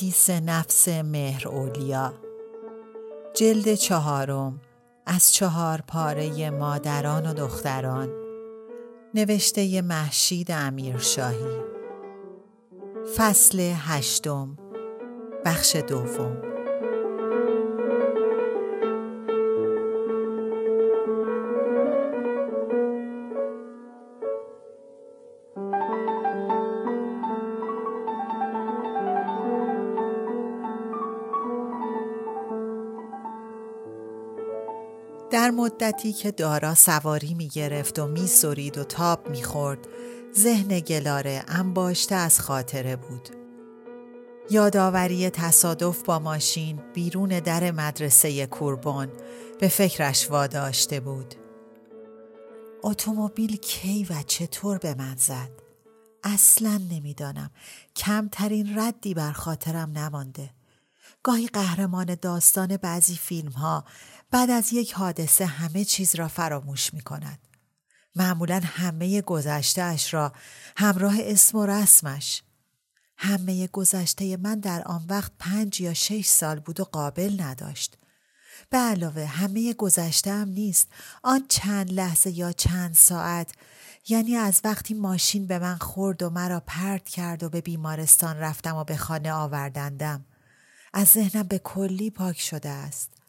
حدیث نفس مهر اولیا. جلد چهارم از چهار پاره مادران و دختران. نوشته محشید امیرشاهی. فصل هشتم بخش دوم. مدتی که دارا سواری می گرفت و می سرید و تاب می خورد ذهن گلاره انباشته از خاطره بود. یادآوری تصادف با ماشین بیرون در مدرسه کوربون به فکرش واداشته بود. اتومبیل کی و چطور به من زد؟ اصلا نمی‌دانم. کمترین ردی بر خاطرم نمانده. گاهی قهرمان داستان بعضی فیلم ها بعد از یک حادثه همه چیز را فراموش می کند. معمولا همه گذشتهش را همراه اسم و رسمش همه گذشته من در آن وقت پنج یا شش سال بود و قابل نداشت. به علاوه همه گذشته هم نیست آن چند لحظه یا چند ساعت یعنی از وقتی ماشین به من خورد و مرا پرت کرد و به بیمارستان رفتم و به خانه آوردندم از ذهنم به کلی پاک شده است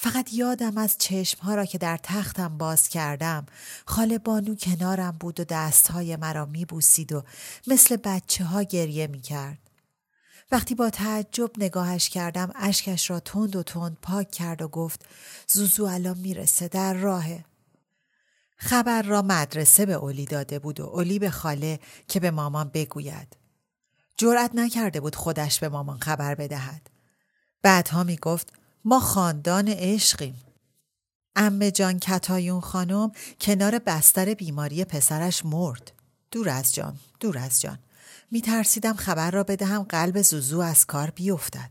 فقط یادم از چشمها را که در تختم باز کردم خاله بانو کنارم بود و دستهای مرا میبوسید و مثل بچه ها گریه می‌کرد. وقتی با تعجب نگاهش کردم اشکش را تند و تند پاک کرد و گفت زوزو الان می‌رسه در راهه. خبر را مدرسه به اولی داده بود و اولی به خاله که به مامان بگوید. جرأت نکرده بود خودش به مامان خبر بدهد. بعدها می گفت ما خاندان عشقیم. امه جان کتایون خانم کنار بستر بیماری پسرش مرد. دور از جان، دور از جان. می ترسیدم خبر را بدهم قلب زوزو از کار بیفتد.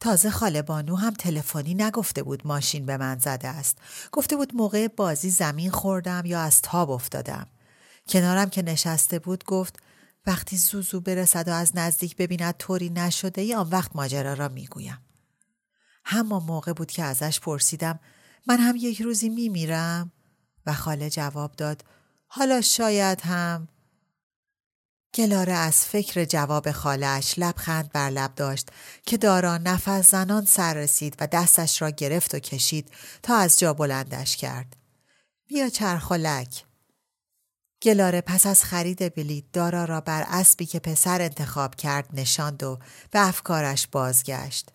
تازه خاله بانو هم تلفنی نگفته بود ماشین به من زده است. گفته بود موقع بازی زمین خوردم یا از تاب افتادم. کنارم که نشسته بود گفت وقتی زوزو برسد و از نزدیک ببیند طوری نشده ای وقت ماجرا را می‌گویم. همان موقع بود که ازش پرسیدم من هم یک روزی میمیرم و خاله جواب داد حالا شاید هم گلاره از فکر جواب خالش لبخند بر لب داشت که دارا نفس زنان سر رسید و دستش را گرفت و کشید تا از جا بلندش کرد. بیا چرخلک. گلاره پس از خرید بلیط دارا را بر اسبی که پسر انتخاب کرد نشاند و به افکارش بازگشت.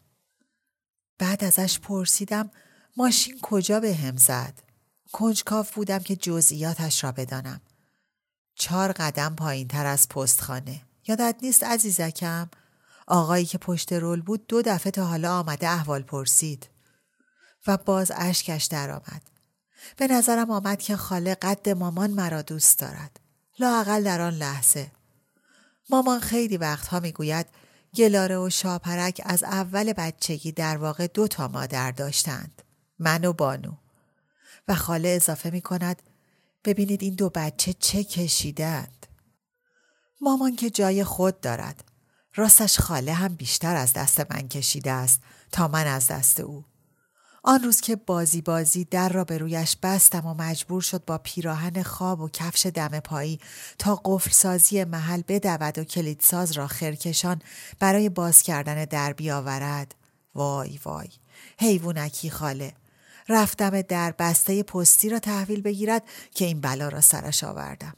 بعد ازش پرسیدم ماشین کجا به هم زد؟ کنجکاف بودم که جزئیاتش را بدانم. چهار قدم پایین تر از پستخانه. یادت نیست عزیزکم؟ آقایی که پشت رول بود دو دفعه تا حالا آمده احوال پرسید. و باز اشکش درآمد. به نظرم آمد که خاله قد مامان مرا دوست دارد. لاقل در آن لحظه. مامان خیلی وقتها می‌گوید گلاره و شاپرک از اول بچگی در واقع دو تا مادر داشتند. من و بانو. و خاله اضافه می کند ببینید این دو بچه چه کشیدند. مامان که جای خود دارد. راستش خاله هم بیشتر از دست من کشیده است تا من از دست او. آن روز که بازی بازی در را به رویش بستم و مجبور شد با پیراهن خواب و کفش دم پایی تا قفل سازی محل بدود و کلیدساز را خرکشان برای باز کردن در بیاورد وای وای حیوونکی خاله رفتم در بسته پستی را تحویل بگیرد که این بلا را سرش آوردم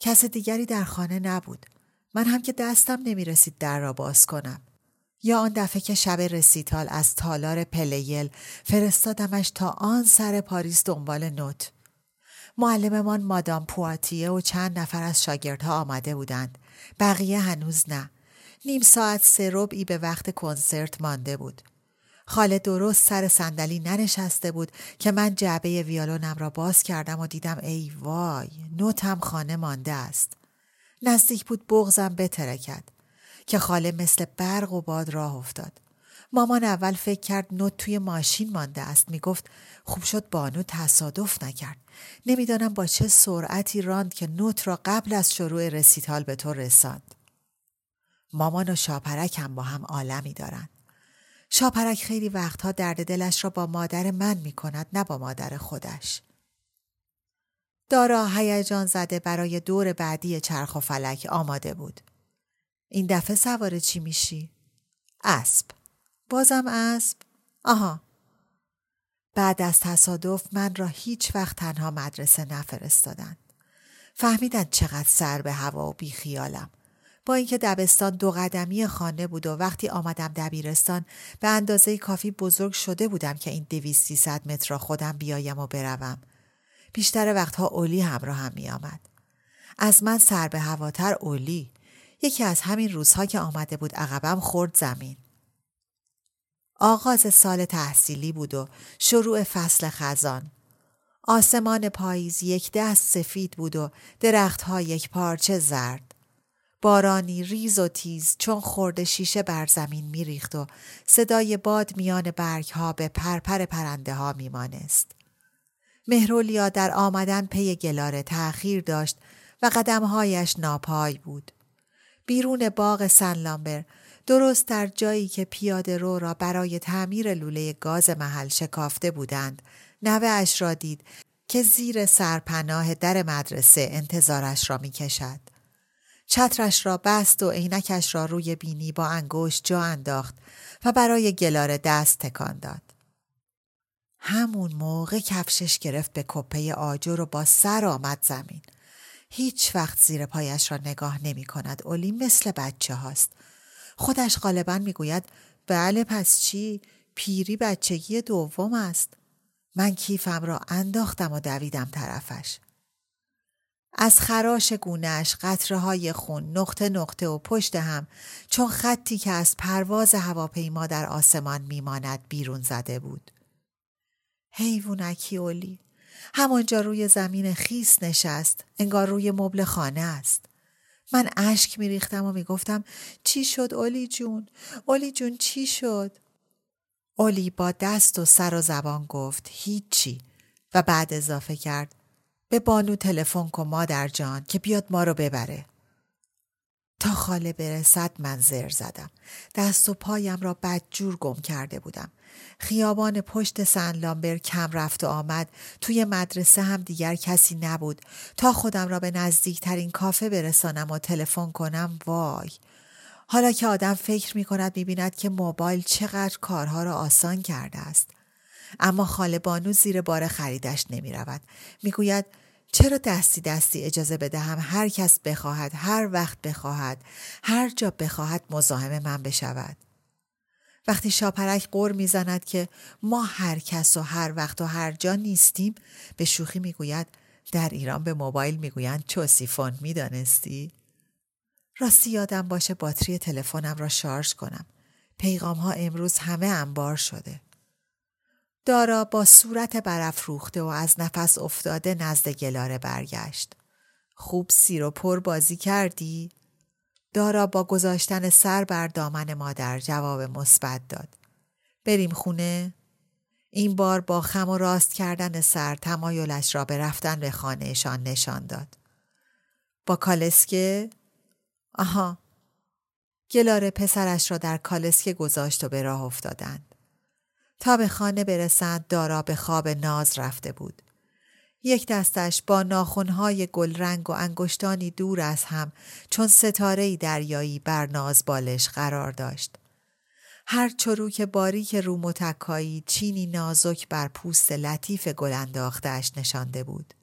کس دیگری در خانه نبود. من هم که دستم نمی رسید در را باز کنم. یا آن دفعه که شب رسیتال از تالار پلیل فرستادمش تا آن سر پاریس دنبال نوت. معلممان مادام پواتیه و چند نفر از شاگردها آمده بودند. بقیه هنوز نه. نیم ساعت سه ربعی به وقت کنسرت مانده بود. خاله درست سر صندلی ننشسته بود که من جعبه ویالونم را باز کردم و دیدم ای وای نوتم خانه مانده است. نزدیک بود بغزم بترکد که خاله مثل برق و باد راه افتاد. مامان اول فکر کرد نوت توی ماشین مانده است می‌گفت خوب شد بانو تصادف نکرد نمی‌دانم با چه سرعتی راند که نوت را قبل از شروع رسیتال به تو رساند مامان و شاپرک هم با هم عالمی دارند شاپرک خیلی وقتها درد دلش را با مادر من می کند نه با مادر خودش. دارا هیجان زده برای دور بعدی چرخ و فلک آماده بود. این دفعه سوار چی میشی؟ اسب. بازم اسب؟ آها. بعد از تصادف من را هیچ وقت تنها مدرسه نفرستادند. فهمیدن چقدر سر به هوا و بیخیالم. با اینکه دبستان دو قدمی خانه بود و وقتی آمدم دبیرستان به اندازه کافی بزرگ شده بودم که این دویست سی متر را خودم بیایم و بروم. بیشتر وقتها اولی همراه هم می آمد. از من سر به هواتر اولی. یکی از همین روزها که آمده بود عقبم خورد زمین. آغاز سال تحصیلی بود و شروع فصل خزان. آسمان پاییز یک دست سفید بود و درختها یک پارچه زرد. بارانی ریز و تیز چون خورده شیشه بر زمین میریخت و صدای باد میان برگ ها به پرپر پرنده ها میمانست. مهرولیا در آمدن پی گلاره تأخیر داشت و قدمهایش ناپای بود. بیرون باغ سنلامبر درست در جایی که پیاده رو را برای تعمیر لوله گاز محل شکافته بودند نوه اش را دید که زیر سرپناه در مدرسه انتظارش را می کشد. چترش را بست و عینکش را روی بینی با انگشت جا انداخت و برای گلاره دست تکان داد. همون موقع کفشش گرفت به کپه آجر و با سر آمد زمین. هیچ وقت زیر پایش را نگاه نمی کند. اولی مثل بچه هاست. خودش غالبا می گوید بله پس چی؟ پیری بچگی دوم است. من کیفم را انداختم و دویدم طرفش. از خراش گونهش قطره های خون نقطه نقطه و پشت هم چون خطی که از پرواز هواپیما در آسمان میماند بیرون زده بود. حیوونکی اولی همانجا روی زمین خیس نشست انگار روی مبل خانه است. من اشک میریختم و می‌گفتم چی شد اولی جون؟ اولی جون چی شد؟ اولی با دست و سر و زبان گفت هیچی و بعد اضافه کرد به بانو تلفن کن مادر جان که بیاد ما رو ببره. تا خاله برسد من زر زدم. دست و پایم را بدجور گم کرده بودم. خیابان پشت سن لامبر کم رفت و آمد. توی مدرسه هم دیگر کسی نبود. تا خودم را به نزدیکترین کافه برسانم و تلفن کنم وای. حالا که آدم فکر می کند می بیند که موبایل چقدر کارها را آسان کرده است. اما خاله بانو زیر بار خریدش نمی رود. می گوید چرا دستی دستی اجازه بدهم؟ هر کس بخواهد هر وقت بخواهد هر جا بخواهد مزاحم من بشود. وقتی شاپرک قور می‌زند که ما هر کس و هر وقت و هر جا نیستیم به شوخی می‌گوید در ایران به موبایل می‌گویند چوسیفون می‌دانستی راستی یادم باشه باتری تلفنم را شارژ کنم پیغام ها امروز همه انبار شده دارا با صورت برافروخته و از نفس افتاده نزد گلاره برگشت. خوب سیر و پر بازی کردی؟ دارا با گذاشتن سر بر دامن مادر جواب مثبت داد. بریم خونه؟ این بار با خم و راست کردن سر تمایلش را به رفتن به خانهشان نشان داد. با کالسکه؟ آها. گلاره پسرش را در کالسکه گذاشت و به راه افتادند. تا به خانه برسند دارا به خواب ناز رفته بود. یک دستش با ناخونهای گلرنگ و انگشتانی دور از هم چون ستاره دریایی بر ناز بالش قرار داشت. هر چروک باریک رو متکایی چینی نازک بر پوست لطیف گل انداختش نشانده بود.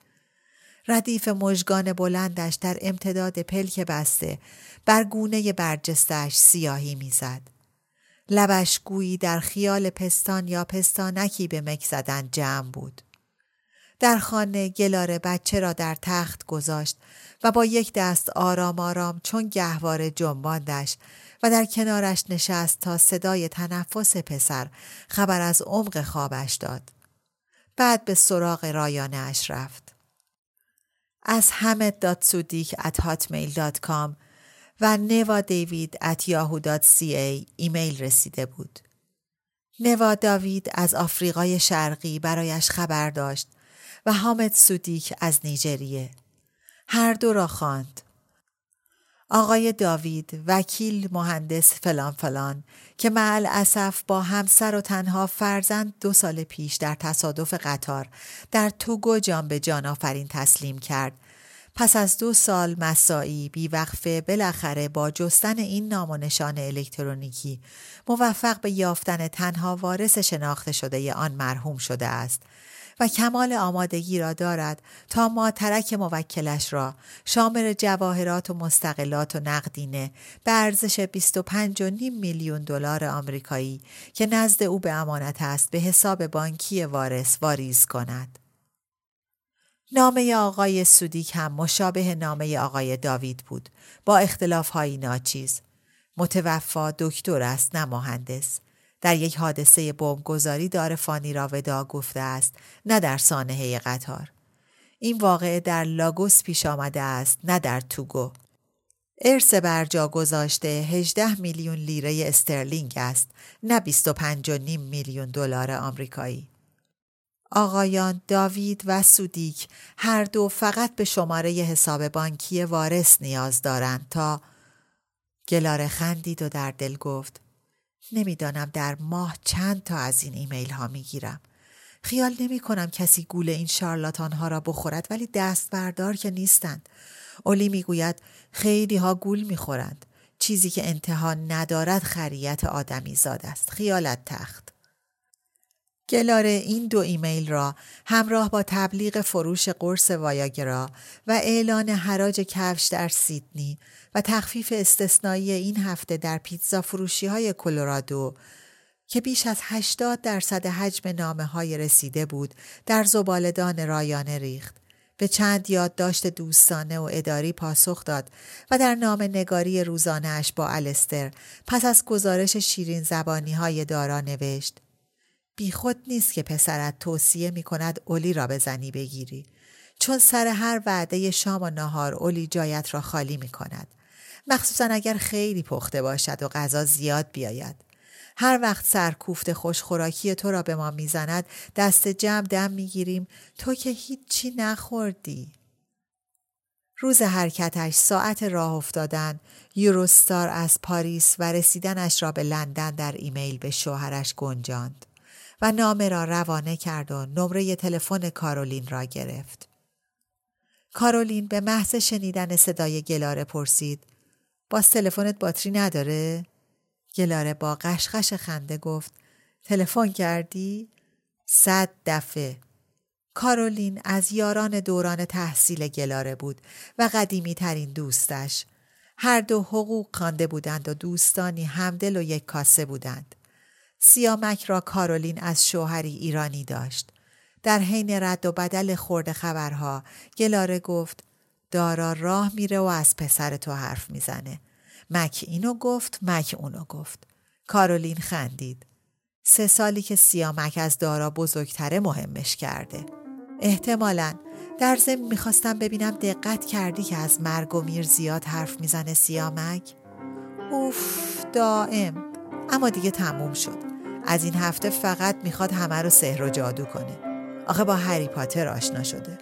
ردیف مژگان بلندش در امتداد پلک بسته بر گونه برجستش سیاهی می‌زد. لبش گویی در خیال پستان یا پستانکی به مک زدن جمع بود. در خانه گلاره بچه را در تخت گذاشت و با یک دست آرام آرام چون گهواره جنباندش و در کنارش نشست تا صدای تنفس پسر خبر از عمق خوابش داد. بعد به سراغ رایانه اش رفت. از حمد dot سودیک at Hotmail dot com و نوا دیوید at Yahoo dot CA ایمیل رسیده بود. نوا داوید از آفریقای شرقی برایش خبر داشت و حامد سودیک از نیجریه. هر دو را خواند. آقای داوید وکیل مهندس فلان فلان که معل اسف با همسر و تنها فرزند دو سال پیش در تصادف قطار در توگو جان به جان آفرین تسلیم کرد پس از دو سال مساعی بیوقفه بالاخره با جستن این نام و نشان الکترونیکی موفق به یافتن تنها وارث شناخته شده آن مرحوم شده است و کمال آمادگی را دارد تا ما ترک موکلش را شامل جواهرات و مستقلات و نقدینه به ارزش 25 میلیون دلار آمریکایی که نزد او به امانت است به حساب بانکی وارث واریز کند. نامه آقای سودیک هم مشابه نامه آقای داوید بود با اختلاف های ناچیز. متوفا دکتر است نه مهندس. در یک حادثه بمبگذاری دار فانی را ودا گفته است نه در سانحه قطار. این واقعه در لاگوس پیش آمده است نه در توگو. ارث برجا گذاشته 18 میلیون لیره استرلینگ است نه 25 میلیون دلار آمریکایی. آقایان داوید و سودیک هر دو فقط به شماره حساب بانکی وارث نیاز دارند تا گلاره خندید و در دل گفت نمی‌دانم در ماه چند تا از این ایمیل ها می گیرم. خیال نمی کنم کسی گول این شارلاتان ها را بخورد ولی دست بردار که نیستند. اولی می گوید خیلی ها گول می خورند. چیزی که انتها ندارد خریت آدمی زاد است. خیالت تخت. گلاره این دو ایمیل را همراه با تبلیغ فروش قرص وایاگرا و اعلان حراج کفش در سیدنی و تخفیف استثنایی این هفته در پیتزا فروشی های کلرادو که بیش از 80 درصد حجم نامه های رسیده بود در زبالدان رایانه ریخت. به چند یادداشت دوستانه و اداری پاسخ داد و در نام نگاری روزانهش با الستر پس از گزارش شیرین زبانی های دارا نوشت بیخود نیست که پسرت توصیه می کند اولی را بزنی بگیری چون سر هر وعده شام و نهار اولی جایت را خالی می کند مخصوصا اگر خیلی پخته باشد و غذا زیاد بیاید. هر وقت سرکوفت خوشخوراکی تو را به ما می‌زند دست جمع دم می‌گیریم. تو که هیچی نخوردی. روز حرکتش ساعت راه افتادن. یوروستار از پاریس و رسیدنش را به لندن در ایمیل به شوهرش گنجاند و نامه را روانه کرد و نمره تلفن کارولین را گرفت. کارولین به محض شنیدن صدای گلاره پرسید باز تلفنت باتری نداره؟ گلاره با قشقش خنده گفت تلفن کردی؟ صد دفعه کارولین از یاران دوران تحصیل گلاره بود و قدیمی ترین دوستش. هر دو حقوق خوانده بودند و دوستانی همدل و یک کاسه بودند. سیامک را کارولین از شوهری ایرانی داشت. در حین رد و بدل خورده خبرها گلاره گفت دارا راه میره و از پسر تو حرف می‌زنه. مک اینو گفت مک اونو گفت. کارولین خندید. سه سالی که سیامک از دارا بزرگتره مهمش کرده. احتمالا در ضمن می‌خواستم ببینم دقت کردی که از مرگ و میر زیاد حرف می‌زنه سیامک؟ اوف دائم اما دیگه تموم شد. از این هفته فقط می‌خواد همه رو سحر و جادو کنه. آخه با هری پاتر آشنا شده.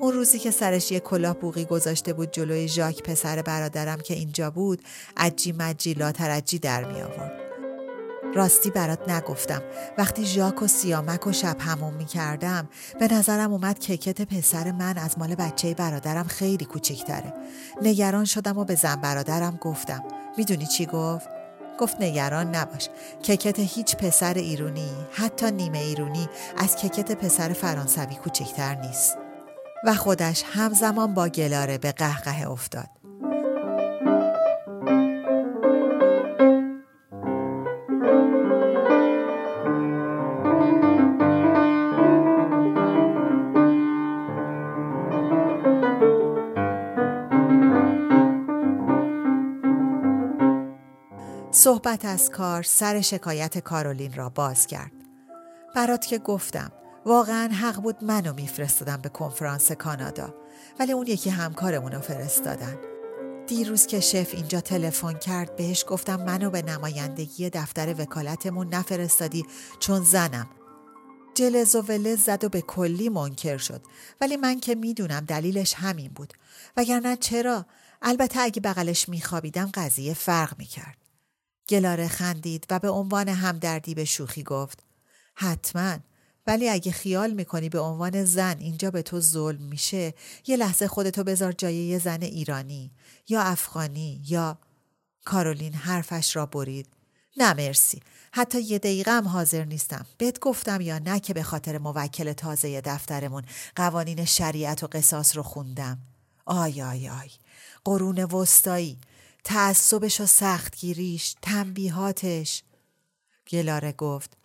اون روزی که سرش یه کلاه بوغی گذاشته بود جلوی ژاک پسر برادرم که اینجا بود عجی مجی لا ترجی در می آورد. راستی برات نگفتم. وقتی ژاک و سیامک و شب همون می کردم به نظرم اومد کیکت پسر من از مال بچه برادرم خیلی کوچیکتره. نگران شدم و به زن برادرم گفتم. می‌دونی چی گفت؟ گفت نگران نباش. ککت هیچ پسر ایرونی حتی نیمه ایرونی از ککت پسر فرانسوی کوچکتر نیست. و خودش همزمان با گلاره به قهقه افتاد. صحبت از کار سر شکایت کارولین را باز کرد. برات که گفتم واقعا حق بود منو میفرستادم به کنفرانس کانادا ولی اون یکی همکارمون رو فرستادن. دیروز که شف اینجا تلفن کرد بهش گفتم منو به نمایندگی دفتر وکالتمون نفرستادی چون زنم. جلز و ولز زد و به کلی منکر شد ولی من که می‌دونم دلیلش همین بود وگرنه چرا البته اگه بغلش میخوابیدم قضیه فرق می‌کرد. گلاره خندید و به عنوان همدردی به شوخی گفت حتما ولی اگه خیال می‌کنی به عنوان زن اینجا به تو ظلم میشه یه لحظه خودتو بذار جای یه زن ایرانی یا افغانی یا کارولین حرفش را برید. نه مرسی. حتی یه دقیقه هم حاضر نیستم. بهت گفتم یا نه که به خاطر موکل تازه دفترمون قوانین شریعت و قصاص رو خوندم. آی آی آی. قرون وسطایی. تعصبش و سختگیریش تنبیهاتش. گلاره گفت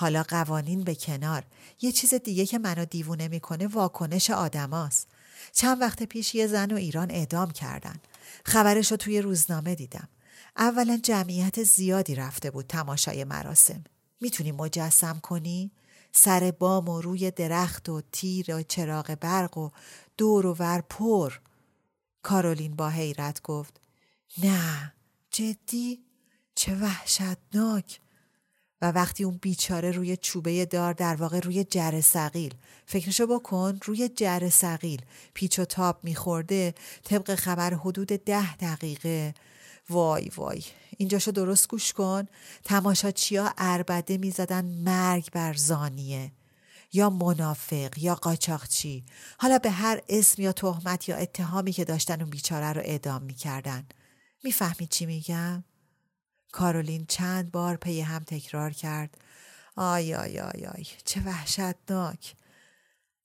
حالا قوانین به کنار. یه چیز دیگه که منو دیوونه می‌کنه واکنش آدماست. چند وقت پیش یه زن و ایران اعدام کردن. خبرش رو توی روزنامه دیدم. اولا جمعیت زیادی رفته بود تماشای مراسم. می‌تونی مجسم کنی؟ سر بام و روی درخت و تیر و چراغ برق و دور و ور پر. کارولین با حیرت گفت نه جدی؟ چه وحشتناک! و وقتی اون بیچاره روی چوبه دار در واقع روی جر سقیل فکرشو بکن روی جر سقیل پیچ و تاب میخورده طبق خبر حدود ده دقیقه. وای وای. اینجاشو درست گوش کن. تماشاچیا عربده می‌زدن مرگ بر زانیه. یا منافق یا قاچاقچی. حالا به هر اسم یا تهمت یا اتهامی که داشتن اون بیچاره رو اعدام می‌کردن. می‌فهمی چی میگم؟ کارولین چند بار پی هم تکرار کرد آی آی آی آی چه وحشتناک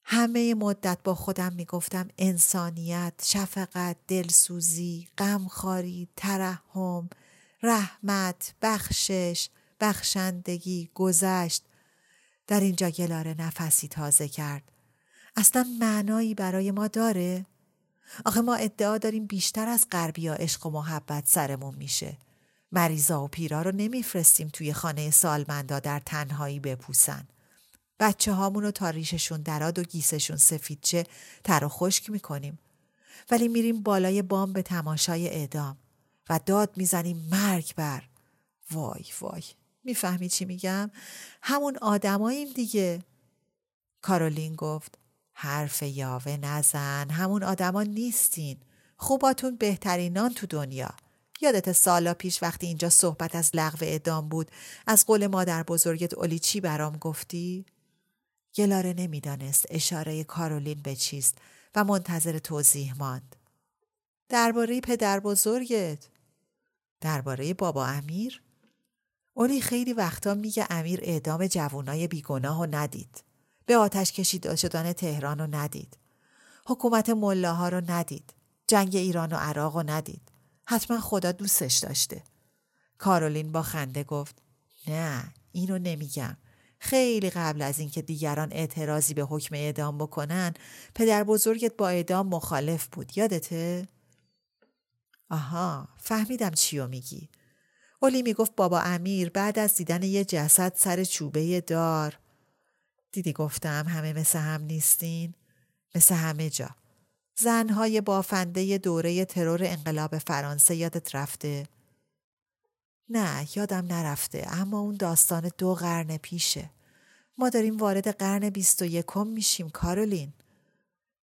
همه مدت با خودم می‌گفتم انسانیت، شفقت، دلسوزی، غمخواری، ترحم، رحمت، بخشش، بخشندگی، گذشت در اینجا گلاره نفسی تازه کرد. اصلا معنایی برای ما داره؟ آخه ما ادعا داریم بیشتر از غربی عشق و محبت سرمون میشه. مریضا و پیرا رو نمیفرستیم توی خانه سالمندا در تنهایی بپوسن. بچه هامون تا ریششون دراد و گیسشون سفیدچه تر و خشک می‌کنیم. ولی میریم بالای بام به تماشای اعدام و داد می‌زنیم مرگ بر. وای وای می‌فهمی چی میگم؟ همون آدماییم دیگه. کارولین گفت حرف یاوه نزن همون آدما نیستین خوباتون بهترینان تو دنیا یادت سالا پیش وقتی اینجا صحبت از لغو ادام بود از قول مادر بزرگت اولی چی برام گفتی؟ گلاره نمی‌دانست اشاره کارولین به چیست و منتظر توضیح ماند. درباره پدر بزرگت؟ درباره بابا امیر؟ اولی خیلی وقتا میگه امیر اعدام جوانای بیگناه و ندید. به آتش کشید شدن تهران رو ندید. حکومت ملاها رو ندید. جنگ ایران و عراق رو ندید. حتما خدا دوستش داشته. کارولین با خنده گفت نه اینو نمیگم. خیلی قبل از اینکه دیگران اعتراضی به حکم اعدام بکنن پدر بزرگت با اعدام مخالف بود یادته؟ آها فهمیدم چیو میگی اولی می‌گفت بابا امیر بعد از دیدن یه جسد سر چوبه دار دیدی گفتم همه مثل هم نیستین؟ مثل همه جا. زنهای بافنده دوره ترور انقلاب فرانسه یادت رفته؟ نه یادم نرفته اما اون داستان دو قرن پیشه. ما داریم وارد قرن بیست و یکم میشیم کارولین.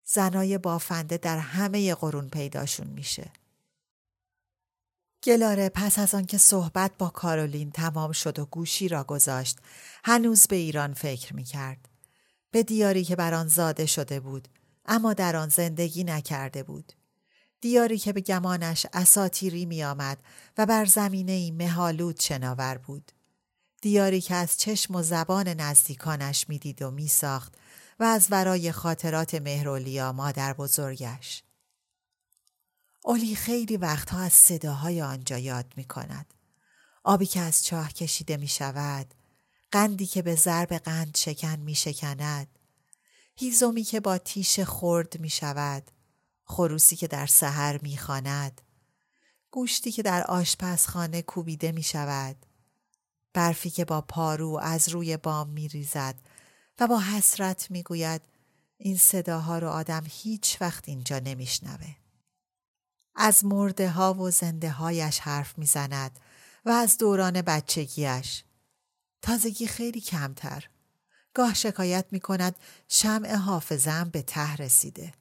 زنای بافنده در همه قرون پیداشون میشه. گلاره پس از آنکه صحبت با کارولین تمام شد و گوشی را گذاشت هنوز به ایران فکر می کرد. به دیاری که بر آن زاده شده بود اما در آن زندگی نکرده بود. دیاری که به گمانش اساتیری می آمد و بر زمینه ای مهالود شناور بود. دیاری که از چشم و زبان نزدیکانش می‌دید و میساخت و از ورای خاطرات مهرولیا مادر بزرگش. اولی خیلی وقتها از صداهای آنجا یاد می کند. آبی که از چاه کشیده می شود، قندی که به ضرب قند شکن می شکند، هیزومی که با تیش خرد می شود، خروسی که در سحر می خاند، گوشتی که در آشپزخانه کوبیده می شود، برفی که با پارو از روی بام می ریزد و با حسرت می گوید این صداها رو آدم هیچ وقت اینجا نمیشنوه. از مرده ها و زنده هایش حرف می‌زند و از دوران بچگیش. تازگی خیلی کمتر. گاه شکایت می کند شمع حافظم به ته رسیده.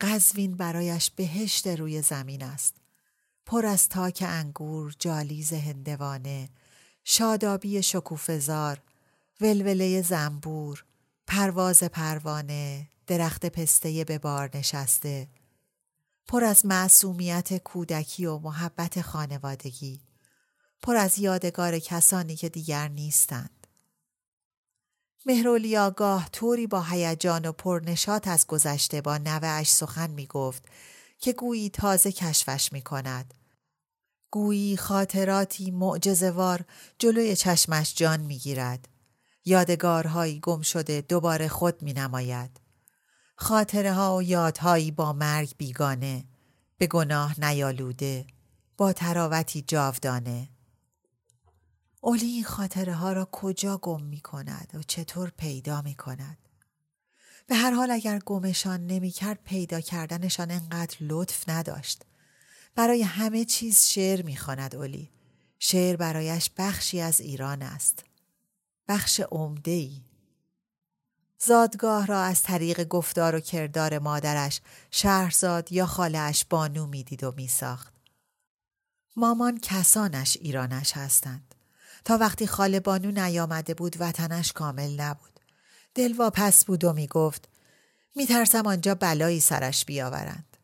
قزوین برایش بهشت روی زمین است. پر از تاک انگور، جالیز هندوانه، شادابی شکوفزار، ولوله زنبور، پرواز پروانه، درخت پسته به بار نشسته، پر از معصومیت کودکی و محبت خانوادگی، پر از یادگار کسانی که دیگر نیستند. مهرولی آگاه طوری با هیجان و پرنشات از گذشته با نوهش سخن می گفت که گویی تازه کشفش می کند. گویی خاطراتی معجزوار جلوی چشمش جان می گیرد. یادگارهایی گم شده دوباره خود می نماید. خاطره ها و یادهایی با مرگ بیگانه به گناه نیالوده با تراوتی جاودانه اولی این خاطره ها را کجا گم می کند و چطور پیدا می کند به هر حال اگر گمشان نمی کرد پیدا کردنشان انقدر لطف نداشت. برای همه چیز شعر می خاند اولی. شعر برایش بخشی از ایران است. بخش عمده ای زادگاه را از طریق گفتار و کردار مادرش شهرزاد یا خالهاش بانو می‌دید و میساخت. مامان کسانش ایرانش هستند. تا وقتی خاله بانو نیامده بود وطنش کامل نبود. دلوا پس بود و می‌گفت میترسم آنجا بلایی سرش بیاورند.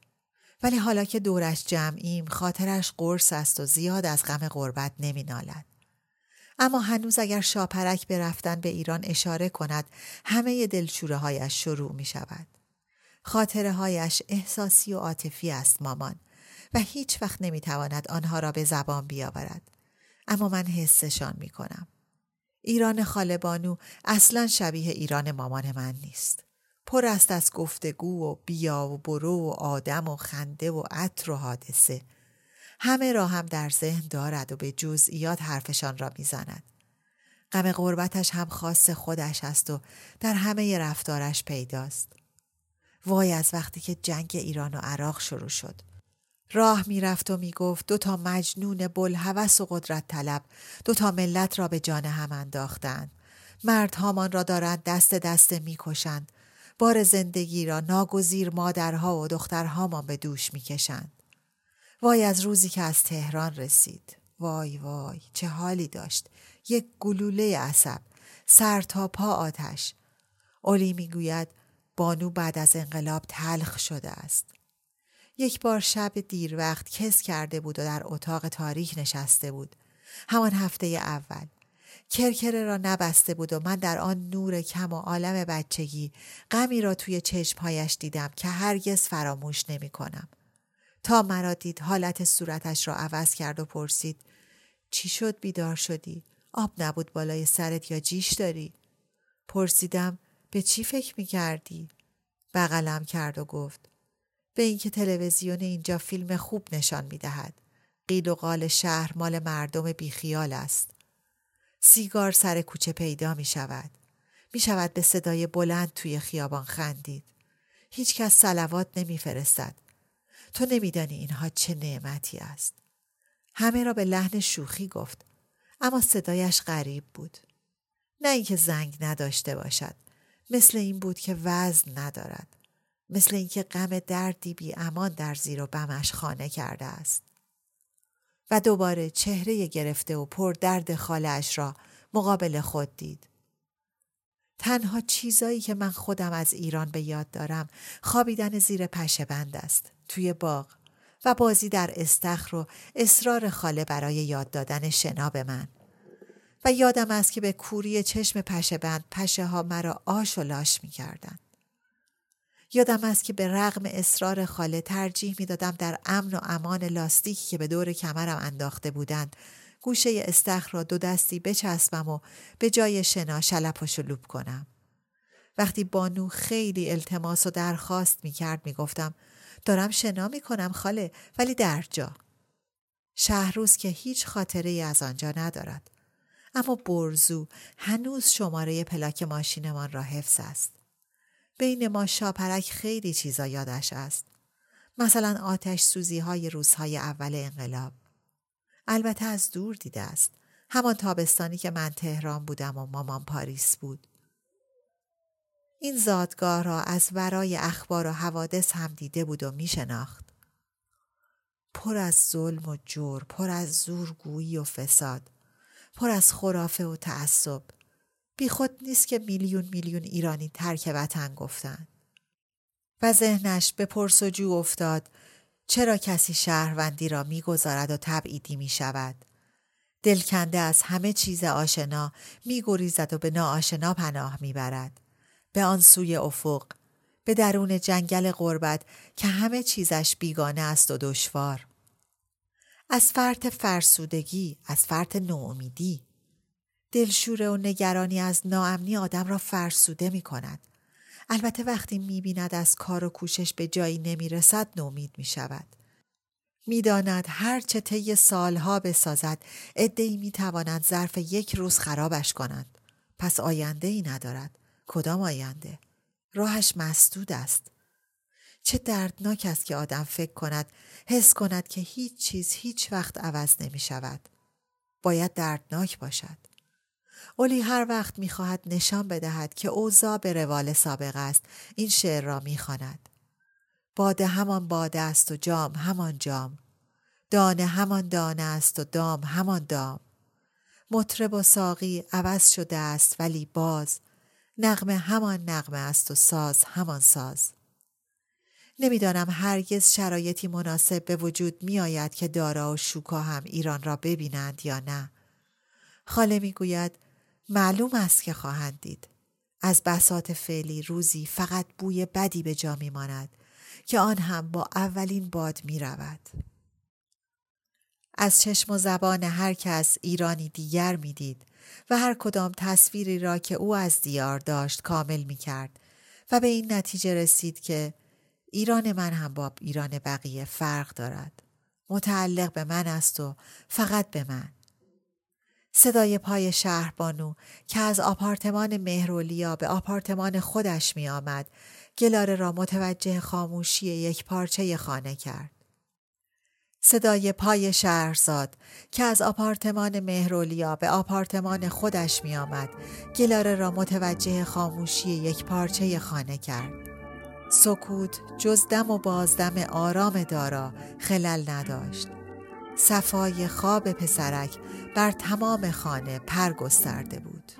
ولی حالا که دورش جمعیم خاطرش قرص است و زیاد از غم غربت نمینالد. اما هنوز اگر شاپرک به رفتن به ایران اشاره کند همه دلشوره هایش شروع می شود. خاطره هایش احساسی و عاطفی است مامان و هیچ وقت نمی تواند آنها را به زبان بیاورد. اما من حسشان می کنم. ایران خالبانو اصلا شبیه ایران مامان من نیست. پر است از گفتگو و بیا و برو و آدم و خنده و عطر و حادثه. همه را هم در ذهن دارد و به جزئیات حرفشان را می‌زند. غم غربتش هم خاص خودش است و در همه رفتارش پیداست. وای از وقتی که جنگ ایران و عراق شروع شد. راه می‌رفت و می‌گفت دو تا مجنون بلحوث و قدرت طلب دو تا ملت را به جان هم انداختند. مردهامان را دارند دست دست می‌کشند. بار زندگی را ناگزیر مادرها و دخترهامان به دوش می‌کشند. وای از روزی که از تهران رسید وای وای چه حالی داشت یک گلوله عصب سر تا پا آتش اولی می‌گوید بانو بعد از انقلاب تلخ شده است یک بار شب دیر وقت کس کرده بود و در اتاق تاریک نشسته بود همان هفته اول کرکره را نبسته بود و من در آن نور کم و عالم بچگی غمی را توی چشمهایش دیدم که هرگز فراموش نمی کنم. تا مرا دید حالت صورتش را عوض کرد و پرسید چی شد بیدار شدی؟ آب نبود بالای سرت یا جیش داری؟ پرسیدم به چی فکر می کردی؟ بغلم کرد و گفت به اینکه تلویزیون اینجا فیلم خوب نشان می دهد. قیل و قال شهر مال مردم بیخیال است. سیگار سر کوچه پیدا می شود. می شود به صدای بلند توی خیابان خندید. هیچکس سلوات نمی فرستد. تو نمیدانی اینها چه نعمتی است. همه را به لحن شوخی گفت اما صدایش غریب بود. نه اینکه زنگ نداشته باشد. مثل این بود که وزن ندارد. مثل اینکه غم دردی بی امان در زیر و بمش خانه کرده است. و دوباره چهره گرفته و پر درد خالش را مقابل خود دید. تنها چیزایی که من خودم از ایران به یاد دارم خوابیدن زیر پشه بند است. توی باغ و بازی در استخر و اصرار خاله برای یاد دادن شنا به من. و یادم است که به کوری چشم پشه بند پشه ها مرا آش و لاش می کردن. یادم است که به رغم اصرار خاله ترجیح می دادم در امن و امان لاستیکی که به دور کمرم انداخته بودند گوشه استخر را دو دستی بچسبم و به جای شنا شلپ و شلوب کنم. وقتی بانو خیلی التماس و درخواست می گفتم دارم شنا می کنم خاله ولی در جا. شهروز که هیچ خاطره ای از آنجا ندارد. اما برزو هنوز شماره پلاک ماشینمان را حفظ است. بین ما شاپرک خیلی چیزا یادش است. مثلا آتش سوزی های روزهای اول انقلاب. البته از دور دیده است. همان تابستانی که من تهران بودم و مامان پاریس بود. این زادگاه را از ورای اخبار و حوادث هم دیده بود و می شناخت. پر از ظلم و جور، پر از زورگویی و فساد، پر از خرافه و تعصب. بی خود نیست که میلیون میلیون ایرانی ترک وطن گفتند. و ذهنش به پرسجو افتاد چرا کسی شهروندی را می‌گذارد و تبعیدی می شود؟ دلکنده از همه چیز آشنا میگریزد و به ناآشنا پناه می‌برد. به آن سوی افق به درون جنگل غربت که همه چیزش بیگانه است و دشوار از فرط فرسودگی از فرط نومیدی دلشوره و نگرانی از ناامنی آدم را فرسوده می کند. البته وقتی می بیند از کار و کوشش به جایی نمی رسد نومید می شود. می داند هر چه طی سالها بسازد ادهی می توانند ظرف یک روز خرابش کنند. پس آینده ای ندارد. کدام آینده؟ راهش مسدود است. چه دردناک است که آدم فکر کند حس کند که هیچ چیز هیچ وقت عوض نمی شود. باید دردناک باشد. اولی هر وقت می‌خواهد نشان بدهد که اوضاع به روال سابق است این شعر را می‌خواند. باده همان باده است و جام همان جام. دانه همان دانه است و دام همان دام. مطرب و ساقی عوض شده است ولی باز. نغمه همان نغمه است و ساز همان ساز. نمی‌دانم هرگز شرایطی مناسب به وجود می آید که دارا و شوکا هم ایران را ببینند یا نه. خاله می گوید معلوم است که خواهند دید. از بسات فعلی روزی فقط بوی بدی به جا می ماند که آن هم با اولین باد می رود. از چشم و زبان هر کس ایرانی دیگر می دید و هر کدام تصویری را که او از دیار داشت کامل می کرد و به این نتیجه رسید که ایران من هم با ایران بقیه فرق دارد. متعلق به من است و فقط به من. صدای پای شهربانو که از آپارتمان مهرولیا به آپارتمان خودش می آمد گلاره را متوجه خاموشی یک پارچه خانه کرد. صدای پای شهرزاد که از آپارتمان مهرولیا به آپارتمان خودش می آمد گلاره را متوجه خاموشی یک پارچه خانه کرد. سکوت جز دم و بازدم آرام دارا خلل نداشت. صفای خواب پسرک بر تمام خانه پر گسترده بود.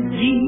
ji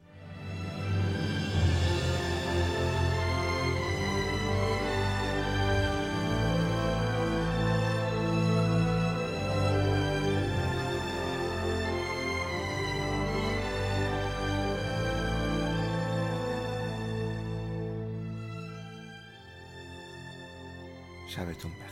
tombe.